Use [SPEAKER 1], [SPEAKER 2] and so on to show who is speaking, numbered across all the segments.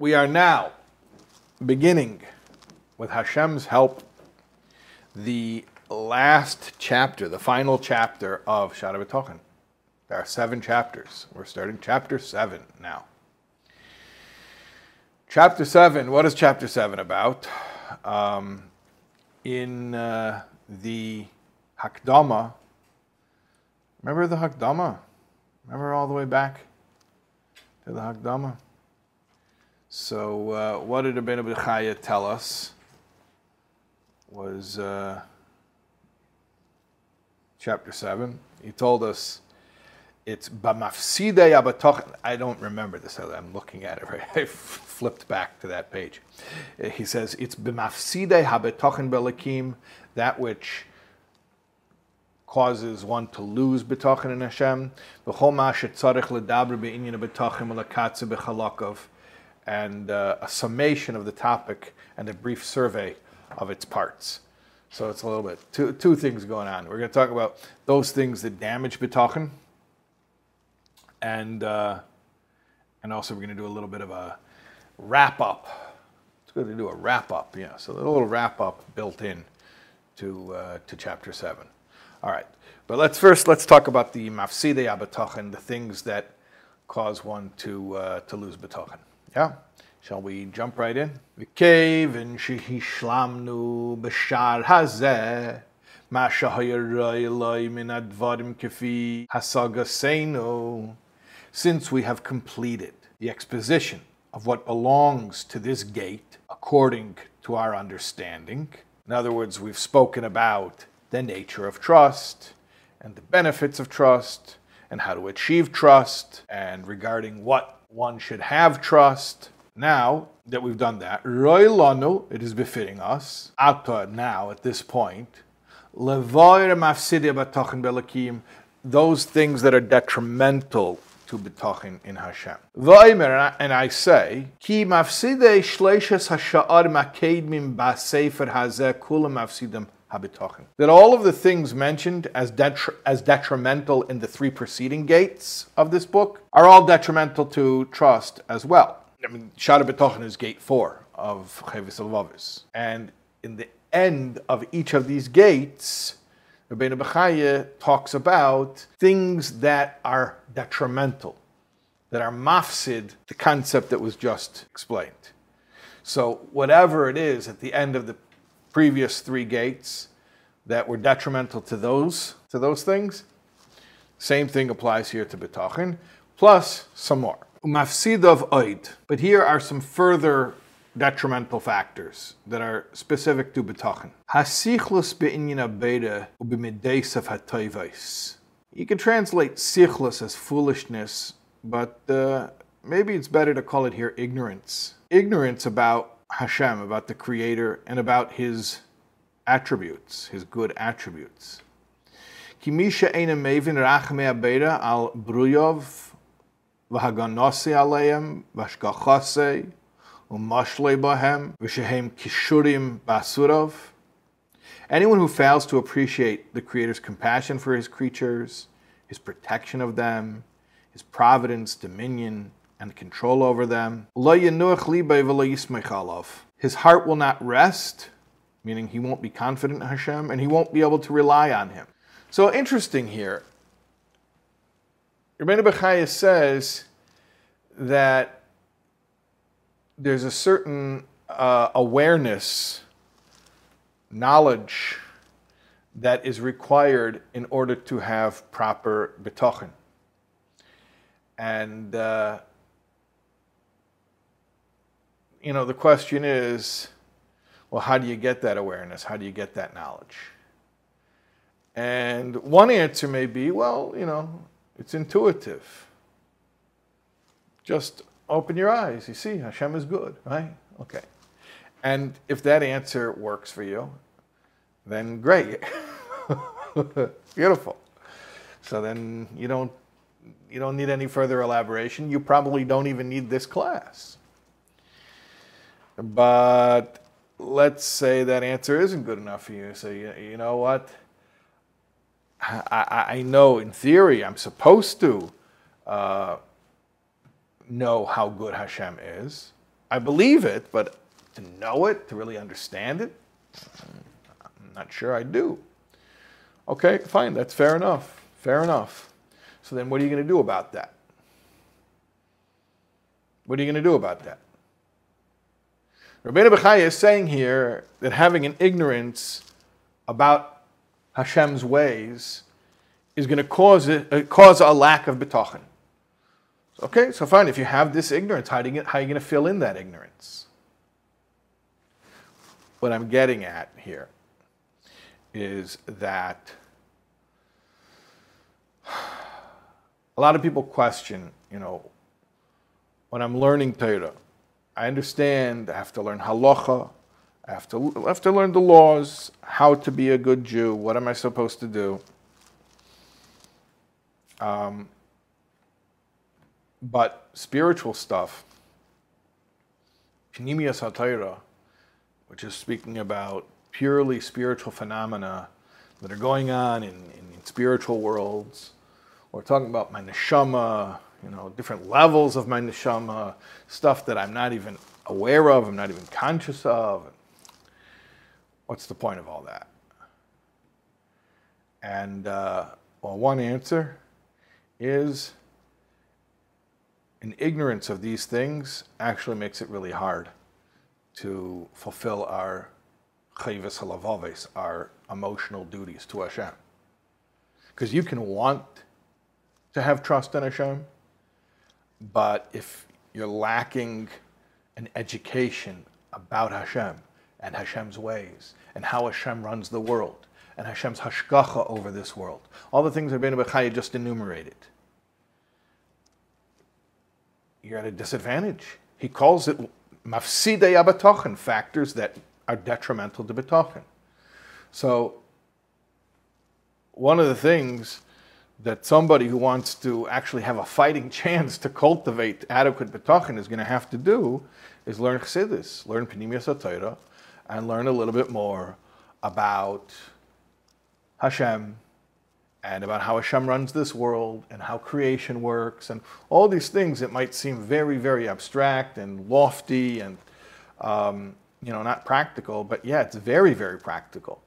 [SPEAKER 1] we are now beginning, with Hashem's help, the last chapter, the final chapter of Shara. There are seven chapters. We're starting chapter seven now. Chapter seven, what is chapter seven about? Um, in uh, the Hakdama, remember the Hakdama? Remember all the way back to the Hakdama? So, uh, what did Rabbeinu Bechaya tell us? Was uh, chapter 7. He told us it's Bamafsidei Abatochen. I don't remember this. I'm looking at it right. I flipped back to that page. He says it's Bamafsidei Habetochen Belakim, that which causes one to lose betochen in Hashem. B'chol ma shetzarich ledaber be'inyan betochen melakatze b'chalakov and uh, a summation of the topic and a brief survey of its parts. So it's a little bit two, two things going on. We're going to talk about those things that damage bitachon, and uh, and also we're going to do a little bit of a wrap up. It's good to do a wrap up, yeah. So a little wrap up built in to uh, to chapter seven. All right, but let's first let's talk about the mafside abatochen, the things that cause one to uh, to lose betochen. Yeah. Shall we jump right in? וכיוון שהשלמנו בשער הזה, מה שהיה אלוהי מן הדברים כפי השגתנו, since we have completed the exposition of what belongs to this gate according to our understanding. In other words, we've spoken about the nature of trust and the benefits of trust and how to achieve trust and regarding what one should have trust. Now that we've done that, Roy Lanu, it is befitting us, Ata now at this point, those things that are detrimental to Batachin in Hashem. Vaimer, and I say, Ki Mafside Shleishes Hasha'ar Makedmim Basefer Hazeh Kula Mafsidim that all of the things mentioned as, detri- as detrimental in the three preceding gates of this book are all detrimental to trust as well. I mean, Shara B'Tochen is gate four of Chevis Lvavis. And in the end of each of these gates, Rabbeinu Bechaya talks about things that are detrimental, that are mafsid, the concept that was just explained. So whatever it is at the end of the previous three gates that were detrimental to those to those things. Same thing applies here to betachin, plus some more. Mafsid of oid. But here are some further detrimental factors that are specific to betachin. Hasichlus be'inyan beta ubimidesaf hatayvais. You can translate sichlus as foolishness, but uh, maybe it's better to call it here ignorance. Ignorance about Hashem, about the Creator, and about His attributes, His good attributes. Kimisha eina mevin rachme abeda al bruyov v'haganose aleim v'ashgachase umashle bahem v'shehem kishurim basurov. Anyone who fails to appreciate the Creator's compassion for His creatures, His protection of them, His providence, dominion, and control over them. His heart will not rest, meaning he won't be confident in Hashem, and he won't be able to rely on him. So interesting here. Rabbeinu Bechaya says that there's a certain uh, awareness, knowledge that is required in order to have proper betochen. And uh, you know, the question is, well, how do you get that awareness? How do you get that knowledge? And one answer may be, well, you know, it's intuitive. Just open your eyes. You see, Hashem is good, right? Okay. And if that answer works for you, then great. Beautiful. So then you don't you don't need any further elaboration. You probably don't even need this class. But let's say that answer isn't good enough for you. So you, you know what? I, I know in theory I'm supposed to uh, know how good Hashem is. I believe it, but to know it, to really understand it, I'm not sure I do. Okay, fine, that's fair enough. Fair enough. So then what are you going to do about that? What are you going to do about that? Rabbeinu Bechaya is saying here that having an ignorance about Hashem's ways is going to cause, uh, cause a lack of bitachon. Okay, so fine, if you have this ignorance, how, do you how are you going to fill in that ignorance? What I'm getting at here is that a lot of people question, you know, when I'm learning Torah, I understand I have to learn halacha, I have to, I have to learn the laws, how to be a good Jew, what am I supposed to do? Um, but spiritual stuff, Pnimius HaTorah, which is speaking about purely spiritual phenomena that are going on in, in, in spiritual worlds, or talking about my neshama, you know, different levels of my neshama, stuff that I'm not even aware of, I'm not even conscious of. What's the point of all that? And uh, well, one answer is an ignorance of these things actually makes it really hard to fulfill our chayvus halavaves, our emotional duties to Hashem. Because you can want to have trust in Hashem, but if you're lacking an education about Hashem and Hashem's ways and how Hashem runs the world and Hashem's hashgacha over this world, all the things that Rabbeinu Bechaya just enumerated, you're at a disadvantage. He calls it mafsidei abatochen, factors that are detrimental to betochen. So, one of the things that somebody who wants to actually have a fighting chance to cultivate adequate betochen is going to have to do is learn Chassidus, learn Pnimius HaTorah, and learn a little bit more about Hashem, and about how Hashem runs this world and how creation works and all these things that might seem very, very abstract and lofty and um, you know not practical, but yeah, it's very, very practical.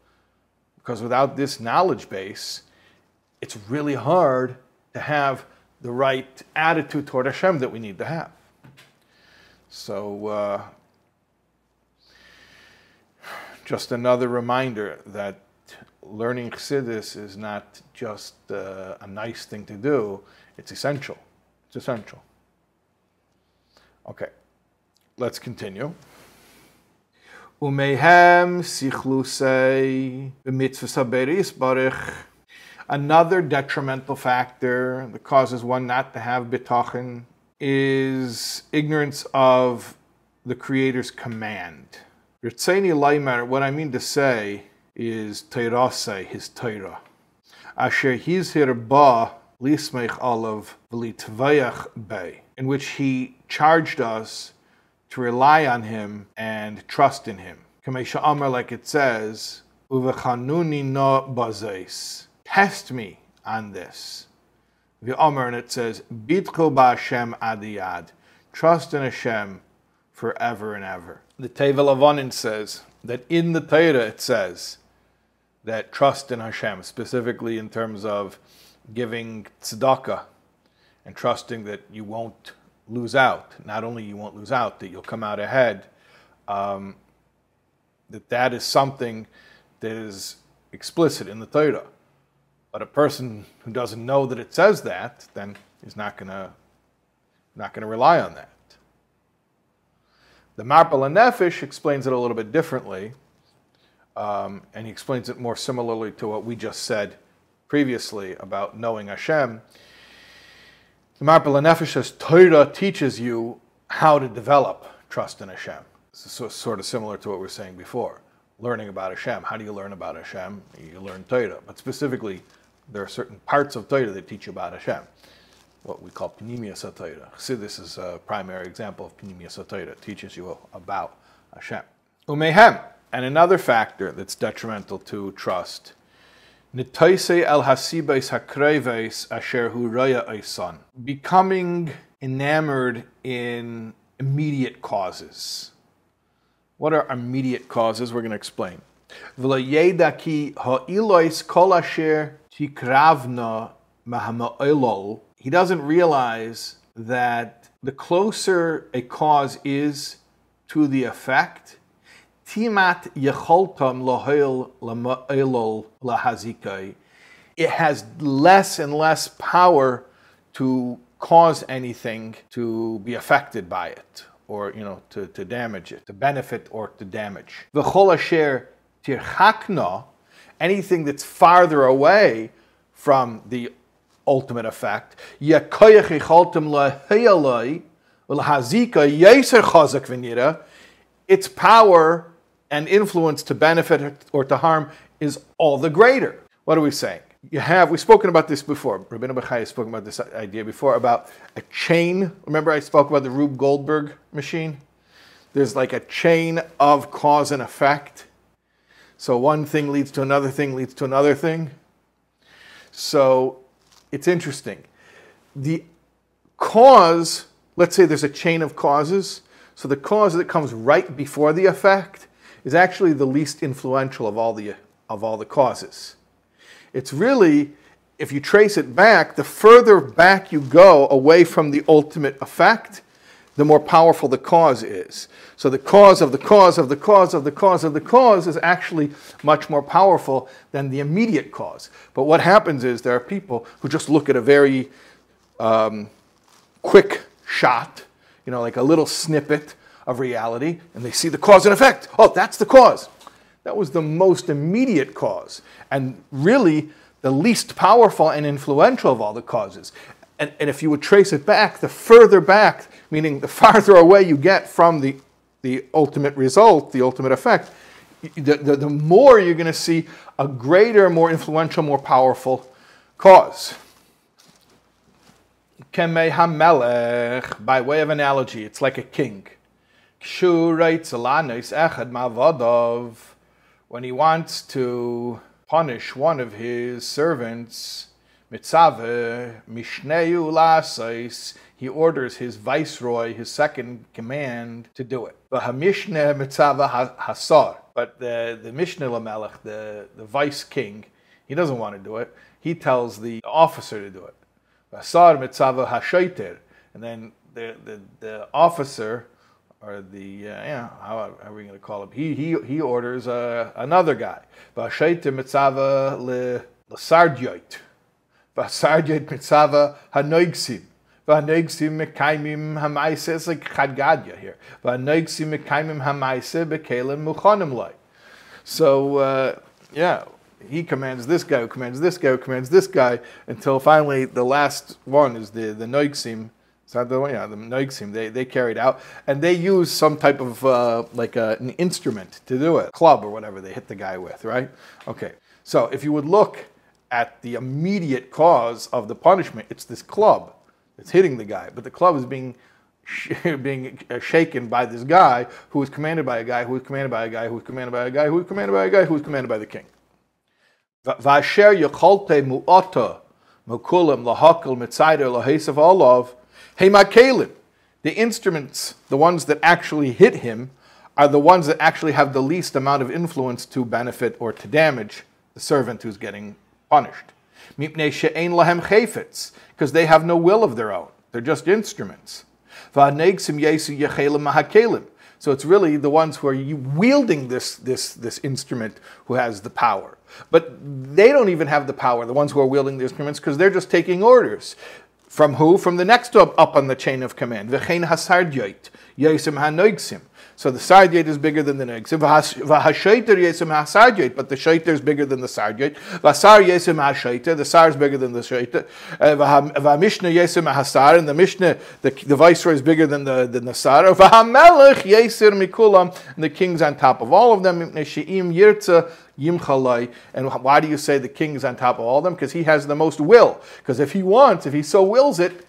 [SPEAKER 1] Because without this knowledge base, it's really hard to have the right attitude toward Hashem that we need to have. So. Uh, just another reminder that learning Chassidus is not just uh, a nice thing to do, it's essential. It's essential. Okay, let's continue. Umehem sichlusei b'mitzvah baruch. Another detrimental factor that causes one not to have bitachon is ignorance of the Creator's command. What I mean to say is Teirase, his Torah. Asher hizhir ba lismech olav v'litvayach be, in which he charged us to rely on him and trust in him. Kamesha Amar, like it says, uvechanuni no bazes. Test me on this. The Amar, and it says, bitcho ba'Hashem adiyad. Trust in Hashem forever and ever. The Tov HaLevanon says that in the Torah it says that trust in Hashem, specifically in terms of giving tzedakah and trusting that you won't lose out. Not only you won't lose out, that you'll come out ahead. Um, that that is something that is explicit in the Torah. But a person who doesn't know that it says that, then is not gonna not gonna rely on that. The Marpe Lanefesh explains it a little bit differently um, and he explains it more similarly to what we just said previously about knowing Hashem. The Marpe Lanefesh says Torah teaches you how to develop trust in Hashem. This is sort of similar to what we were saying before. Learning about Hashem. How do you learn about Hashem? You learn Torah. But specifically, there are certain parts of Torah that teach you about Hashem. What we call HaTorah. See, this is a primary example of Pnimius HaTorah. It teaches you about Hashem. Umehem. And another factor that's detrimental to trust. el hasibes asher hu Becoming enamored in immediate causes. What are immediate causes? We're going to explain. Ha'ilois tikravna he doesn't realize that the closer a cause is to the effect, timat yecholtam lohoil lama'ilol lahazikai, it has less and less power to cause anything to be affected by it or you know to, to damage it, to benefit or to damage. Asher tirchakna, anything that's farther away from the ultimate effect. Its power and influence to benefit or to harm is all the greater. What are we saying? You have, we've spoken about this before. Rabbeinu Bechai has spoken about this idea before about a chain. Remember, I spoke about the Rube Goldberg machine? There's like a chain of cause and effect. So one thing leads to another thing, leads to another thing. So it's interesting. The cause, let's say there's a chain of causes, so the cause that comes right before the effect is actually the least influential of all the, of all the causes. It's really, if you trace it back, the further back you go away from the ultimate effect, the more powerful the cause is. So the cause of the cause of the cause of the cause of the cause is actually much more powerful than the immediate cause. But what happens is there are people who just look at a very um, quick shot, you know, like a little snippet of reality, and they see the cause and effect. Oh, that's the cause. That was the most immediate cause, and really the least powerful and influential of all the causes. And, and if you would trace it back, the further back, meaning the farther away you get from the the ultimate result, the ultimate effect, the, the, the more you're going to see a greater, more influential, more powerful cause. Kemei hamelech, by way of analogy, it's like a king. When he wants to punish one of his servants, mitzave mishneu lasais, he orders his viceroy, his second command, to do it. But mitzava hasar. But the, the Mishneh Lamelech, the, the vice king, he doesn't want to do it. He tells the officer to do it. Hasar mitzava hashaiter. And then the, the, the officer, or the, uh, yeah, how, how, are we going to call him? He, he, he orders uh, another guy. Vashaiter mitzava le, le Mitzava hanoigsim. V'anoigsim mekaimim hamaisa. It's like here. V'anoigsim mekaimim hamaisa bekelim loy. So, uh, yeah, he commands this guy, who commands this guy, who commands this guy, until finally the last one is the, the noigsim. It's the one, yeah, the noigsim. They, they carried out. And they use some type of, uh, like a, an instrument to do it. Club or whatever they hit the guy with, right? Okay. So if you would look at the immediate cause of the punishment, it's this club. It's hitting the guy, but the club is being being uh, shaken by this guy who is commanded by a guy who is commanded by a guy who is commanded by a guy who is commanded by a guy who is commanded by the king. Vasher yacholte mu'ata mukulim lahakal mitzayder lahesav olav hemakelim. The instruments, the ones that actually hit him, are the ones that actually have the least amount of influence to benefit or to damage the servant who's getting punished because they have no will of their own. They're just instruments. So it's really the ones who are wielding this, this, this instrument who has the power. But they don't even have the power, the ones who are wielding the instruments, because they're just taking orders. From who? From the next up, up on the chain of command. So the sardyet is bigger than the negsim. V'hashaiter yesim hasadyet, but the shaiter is bigger than the sardyet. V'asar yesim hashaiter, the sar is bigger than the shaiter. Uh, v'hamishna yesim hasar, and the mishnah, the, the viceroy is bigger than the than the sar. V'hamelech yesir mikulam, and the king's on top of all of them. She'im yirtza yimchalai. And why do you say the king is on top of all of them? Because he has the most will. Because if he wants, if he so wills it,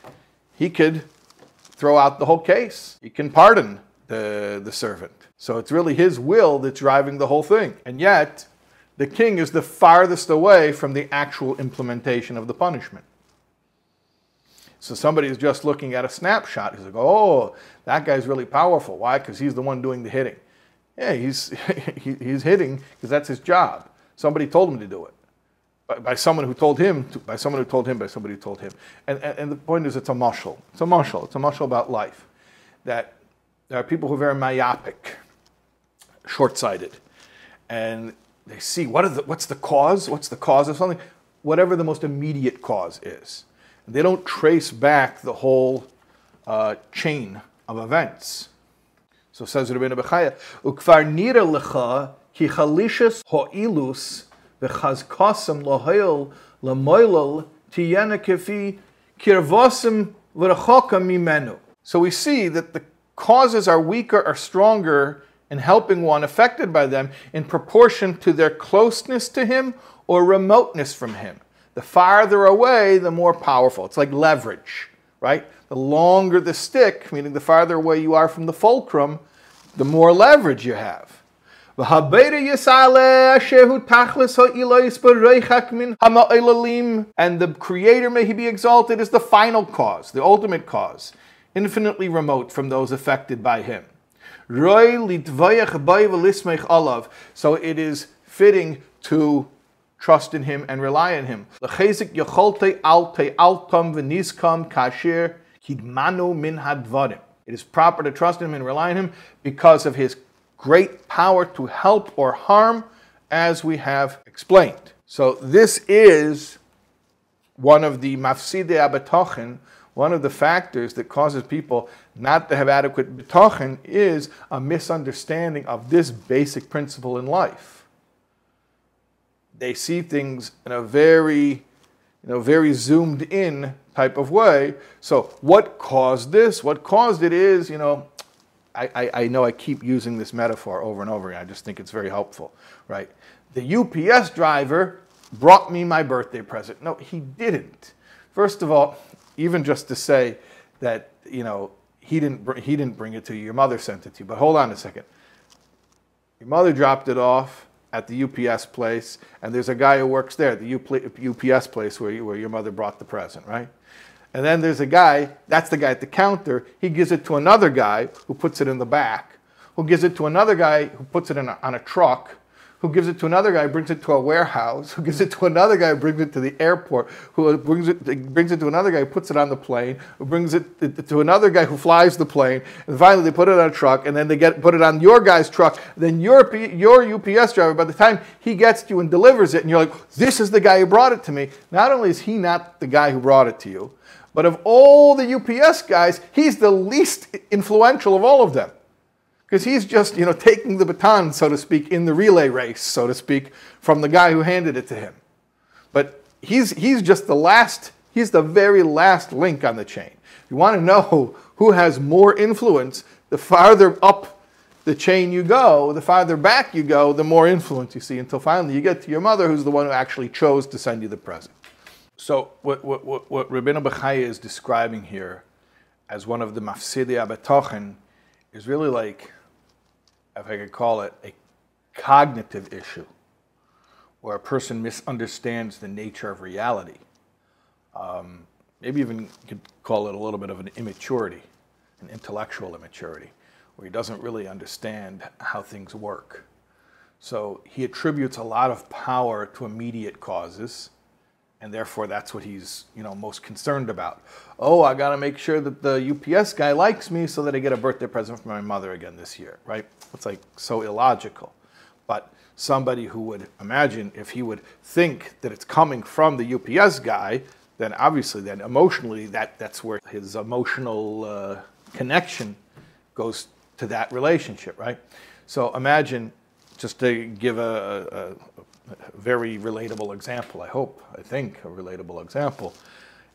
[SPEAKER 1] he could throw out the whole case. He can pardon the, the servant. So it's really his will that's driving the whole thing. And yet, the king is the farthest away from the actual implementation of the punishment. So somebody is just looking at a snapshot. He's like, oh, that guy's really powerful. Why? Because he's the one doing the hitting. Yeah, he's, he, he's hitting because that's his job. Somebody told him to do it. By, by someone who told him, to, by someone who told him, by somebody who told him. And, and, and the point is, it's a muscle. It's a muscle. It's a muscle about life. That there are people who are very myopic, short sighted, and they see what the, what's the cause? What's the cause of something? Whatever the most immediate cause is. They don't trace back the whole uh, chain of events. So says Rabbeinu Bechaya, Ukvar nira lecha ki chalishas ho'ilus v'chazkosam lohoil lamoilal tiyena kefi kirvosim v'rechoka mimenu. So we see that the causes are weaker or stronger in helping one affected by them in proportion to their closeness to him or remoteness from him. The farther away, the more powerful. It's like leverage, right? The longer the stick, meaning the farther away you are from the fulcrum, the more leverage you have. And the Creator, may He be exalted, is the final cause, the ultimate cause, infinitely remote from those affected by Him. So it is fitting to trust in him and rely on him. It is proper to trust him and rely on him because of his great power to help or harm, as we have explained. So this is one of the mafside abatochen, one of the factors that causes people not to have adequate betochen is a misunderstanding of this basic principle in life they see things in a very, you know, very zoomed in type of way. So what caused this? What caused it is, you know, I, I, I know I keep using this metaphor over and over again. I just think it's very helpful, right? The UPS driver brought me my birthday present. No, he didn't. First of all, even just to say that, you know, he didn't, he didn't bring it to you, your mother sent it to you. But hold on a second. Your mother dropped it off at the UPS place, and there's a guy who works there, the UPS place where, you, where your mother brought the present, right? And then there's a guy, that's the guy at the counter, he gives it to another guy who puts it in the back, who gives it to another guy who puts it a, on a truck, who gives it to another guy, brings it to a warehouse, who gives it to another guy, brings it to the airport, who brings it, brings it to another guy, puts it on the plane, who brings it to another guy who flies the plane, and finally they put it on a truck, and then they get put it on your guy's truck. Then your your UPS driver, by the time he gets to you and delivers it, and you're like, this is the guy who brought it to me. Not only is he not the guy who brought it to you, but of all the UPS guys, he's the least influential of all of them because he's just you know taking the baton so to speak in the relay race so to speak from the guy who handed it to him. But he's he's just the last he's the very last link on the chain. If you want to know who has more influence the farther up the chain you go the farther back you go the more influence you see until finally you get to your mother who's the one who actually chose to send you the present. So what what what, what Rabbeinu Bechaya is describing here as one of the mafsidi abetochen is really like if I could call it, a cognitive issue where a person misunderstands the nature of reality. Um, maybe even you could call it a little bit of an immaturity, an intellectual immaturity, where he doesn't really understand how things work. So he attributes a lot of power to immediate causes and therefore that's what he's you know most concerned about. Oh, I got to make sure that the UPS guy likes me so that I get a birthday present from my mother again this year, right? It's like so illogical. But somebody who would imagine if he would think that it's coming from the UPS guy, then obviously then emotionally that that's where his emotional uh, connection goes to that relationship, right? So imagine just to give a, a, very relatable example, I hope, I think, a relatable example.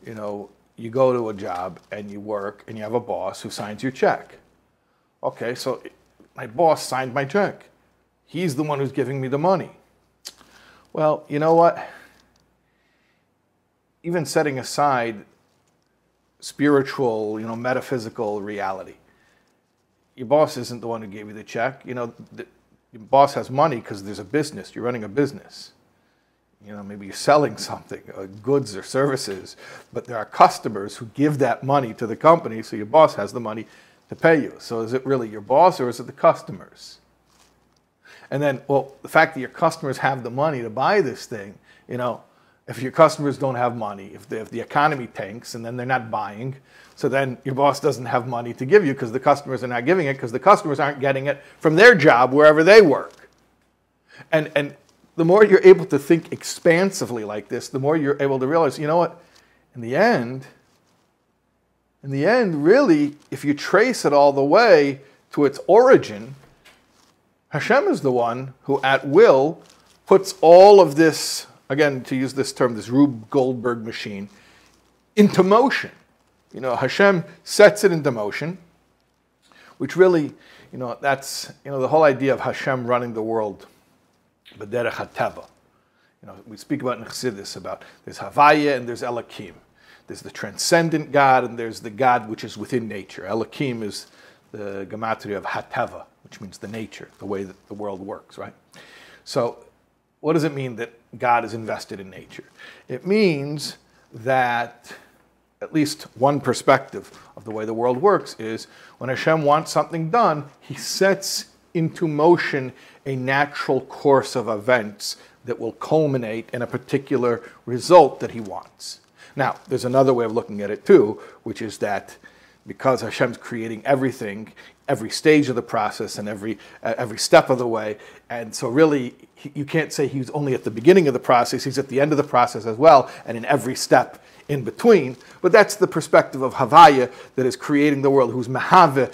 [SPEAKER 1] You know, you go to a job and you work and you have a boss who signs your check. Okay, so my boss signed my check. He's the one who's giving me the money. Well, you know what? Even setting aside spiritual, you know, metaphysical reality, your boss isn't the one who gave you the check. You know, your boss has money because there's a business. You're running a business. you know, maybe you're selling something, uh, goods or services, but there are customers who give that money to the company, so your boss has the money to pay you. So is it really your boss or is it the customers? And then, well, the fact that your customers have the money to buy this thing, you know, if your customers don't have money, if the, if the economy tanks and then they're not buying, so then your boss doesn't have money to give you because the customers are not giving it because the customers aren't getting it from their job wherever they work. And, and the more you're able to think expansively like this, the more you're able to realize, you know what, in the end, in the end, really, if you trace it all the way to its origin, Hashem is the one who at will puts all of this, again, to use this term, this Rube Goldberg machine, into motion. You know, Hashem sets it into motion, which really, you know, that's, you know, the whole idea of Hashem running the world, B'derech HaTeva. You know, we speak about in about there's Havaya and there's Elohim. There's the transcendent God and there's the God which is within nature. Elohim is the gematria of Hateva, which means the nature, the way that the world works, right? So, what does it mean that God is invested in nature? It means that at least one perspective of the way the world works is when Hashem wants something done, he sets into motion a natural course of events that will culminate in a particular result that he wants. Now, there's another way of looking at it too, which is that because Hashem's creating everything, every stage of the process and every uh, every step of the way, and so really he, you can't say he's only at the beginning of the process; he's at the end of the process as well, and in every step in between. But that's the perspective of Havaya that is creating the world, who's Mahave,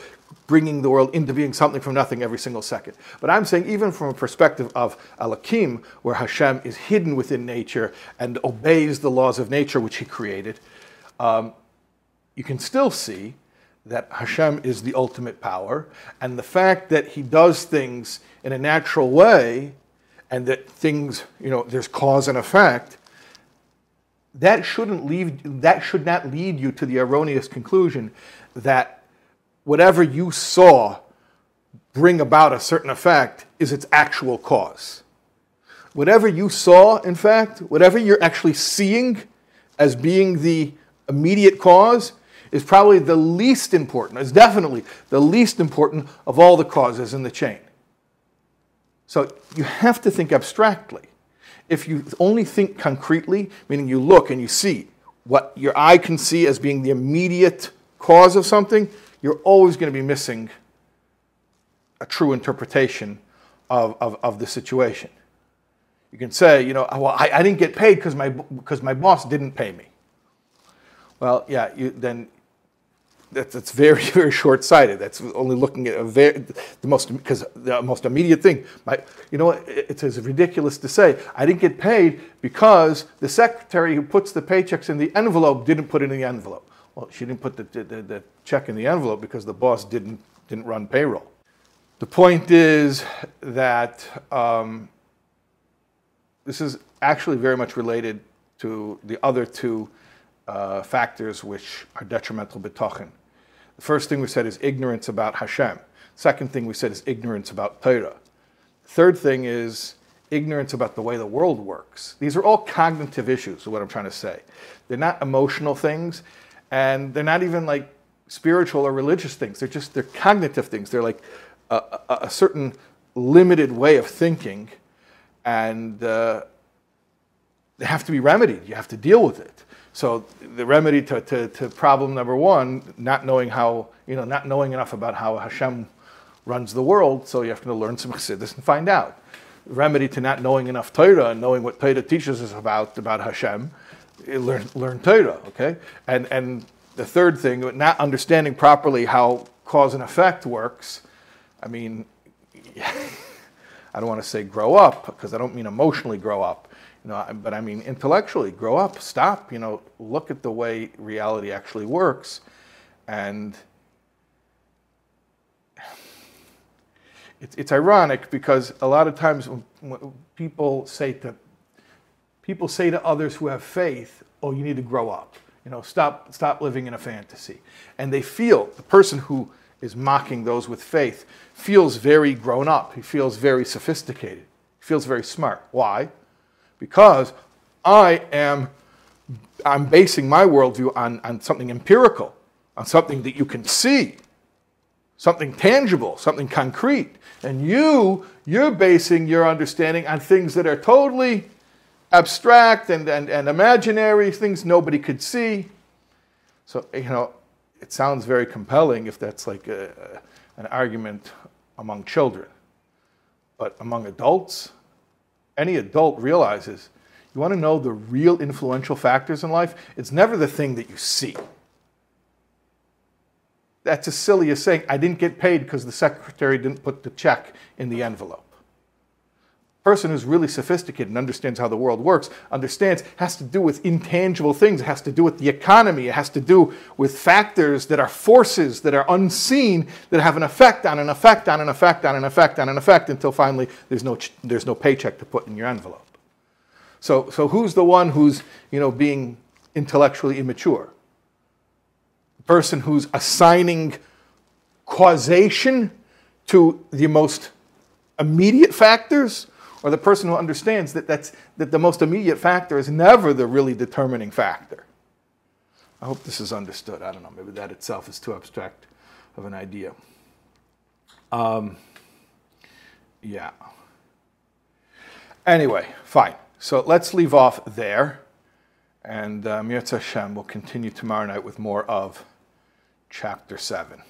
[SPEAKER 1] bringing the world into being something from nothing every single second. But I'm saying, even from a perspective of Alakim, where Hashem is hidden within nature and obeys the laws of nature which he created, um, you can still see that Hashem is the ultimate power, and the fact that he does things in a natural way and that things, you know, there's cause and effect that shouldn't leave that should not lead you to the erroneous conclusion that whatever you saw bring about a certain effect is its actual cause. Whatever you saw, in fact, whatever you're actually seeing as being the immediate cause is probably the least important, is definitely the least important of all the causes in the chain. So you have to think abstractly if you only think concretely, meaning you look and you see what your eye can see as being the immediate cause of something, you're always going to be missing a true interpretation of, of, of the situation. You can say, you know, ah, well, I, I didn't get paid because my, because my boss didn't pay me. Well, yeah, you, then that's, that's very, very short-sighted. That's only looking at very, the most, because the most immediate thing. My, you know, it's as ridiculous to say, I didn't get paid because the secretary who puts the paychecks in the envelope didn't put it in the envelope. Well, she didn't put the, the, the check in the envelope because the boss didn't, didn't run payroll. The point is that um, this is actually very much related to the other two uh, factors which are detrimental bitachon. The first thing we said is ignorance about Hashem. Second thing we said is ignorance about Torah. Third thing is ignorance about the way the world works. These are all cognitive issues, is what I'm trying to say. They're not emotional things, and they're not even like spiritual or religious things. They're just, they're cognitive things. They're like a, a, a certain limited way of thinking, and uh, they have to be remedied. You have to deal with it. So the remedy to, to, to, problem number one, not knowing how, you know, not knowing enough about how Hashem runs the world, so you have to learn some chassidus and find out. The remedy to not knowing enough Torah and knowing what Torah teaches us about, about Hashem, eh, learn, learn Torah, okay? And, and the third thing, not understanding properly how cause and effect works, I mean, I don't want to say grow up, because I don't mean emotionally grow up you know, but I mean intellectually, grow up, stop, you know, look at the way reality actually works. And it's, it's ironic because a lot of times when, people say to people say to others who have faith, oh, you need to grow up. You know, stop, stop living in a fantasy. And they feel, the person who is mocking those with faith feels very grown up. He feels very sophisticated. He feels very smart. Why? Because I am I'm basing my worldview on, on something empirical, on something that you can see, something tangible, something concrete. And you, you're basing your understanding on things that are totally abstract and, and, and imaginary, things nobody could see. So, you know, it sounds very compelling if that's like a, an argument among children. But among adults, any adult realizes you want to know the real influential factors in life? It's never the thing that you see. That's as silly as saying, I didn't get paid because the secretary didn't put the check in the envelope. Person who's really sophisticated and understands how the world works understands has to do with intangible things. It has to do with the economy. It has to do with factors that are forces that are unseen that have an effect on an effect on an effect on an effect on an effect until finally there's no, there's no paycheck to put in your envelope. So, so who's the one who's you know, being intellectually immature? The person who's assigning causation to the most immediate factors or the person who understands that, that's, that the most immediate factor is never the really determining factor. I hope this is understood. I don't know, maybe that itself is too abstract of an idea. Um, yeah. Anyway, fine. So let's leave off there. And um, Hashem will continue tomorrow night with more of chapter 7.